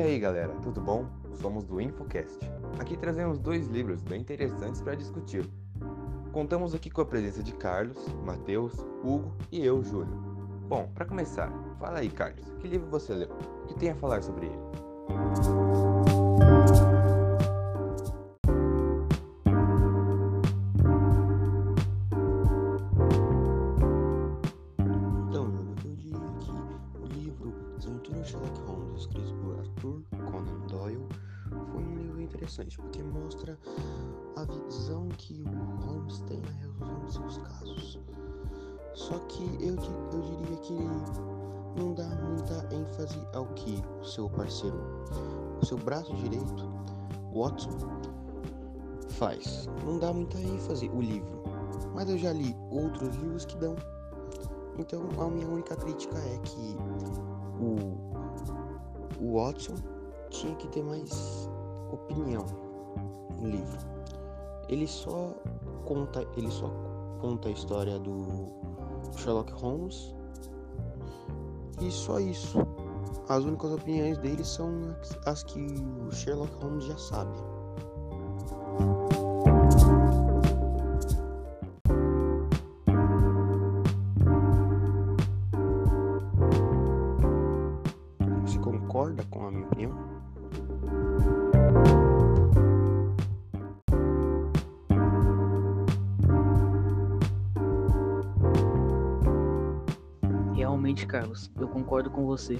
aí galera, tudo bom? Somos do InfoCast. Aqui trazemos dois livros bem interessantes para discutir. Contamos aqui com a presença de Carlos, Matheus, Hugo e eu, Júlio. Bom, para começar, fala aí, Carlos, que livro você leu? O que tem a falar sobre ele? Interessante porque mostra a visão que o Holmes tem na resolução de seus casos. Só que eu, eu diria que não dá muita ênfase ao que o seu parceiro, o seu braço direito, Watson, faz. Não dá muita ênfase o livro. Mas eu já li outros livros que dão então a minha única crítica é que o, o Watson tinha que ter mais opinião no livro. Ele só conta, ele só conta a história do Sherlock Holmes e só isso. As únicas opiniões dele são as- que o Sherlock Holmes já sabe. Você concorda com a minha opinião? Realmente, Carlos, eu concordo com você.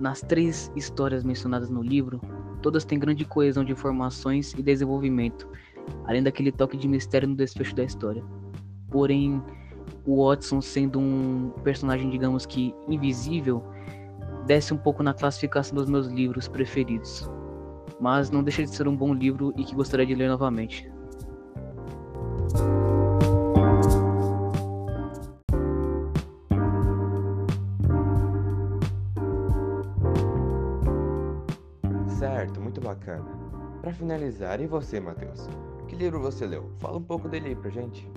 Nas três histórias mencionadas no livro, todas têm grande coesão de informações e desenvolvimento, além daquele toque de mistério no desfecho da história. Porém, o Watson, sendo um personagem, digamos que invisível, desce um pouco na classificação dos meus livros preferidos. Mas não deixa de ser um bom livro e que gostaria de ler novamente. Certo, muito bacana. Para finalizar, e você, Matheus? Que livro você leu? Fala um pouco dele aí pra gente.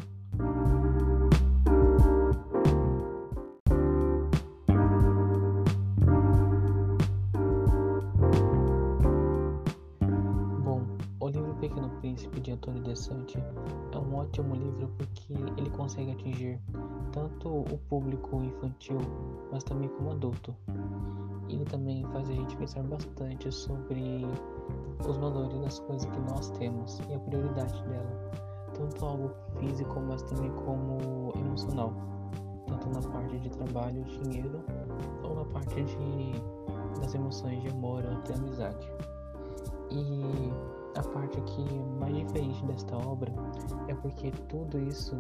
Bom, o livro Pequeno Príncipe de Antônio de Sante é um ótimo livro porque ele consegue atingir tanto o público infantil, mas também como adulto. Ele também faz a gente pensar bastante sobre os valores das coisas que nós temos e a prioridade dela, tanto algo físico, mas também como emocional, tanto na parte de trabalho, dinheiro, ou na parte de das emoções de amor ou até amizade. E a parte que é mais diferente desta obra é porque tudo isso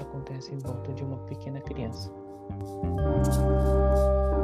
acontece em volta de uma pequena criança.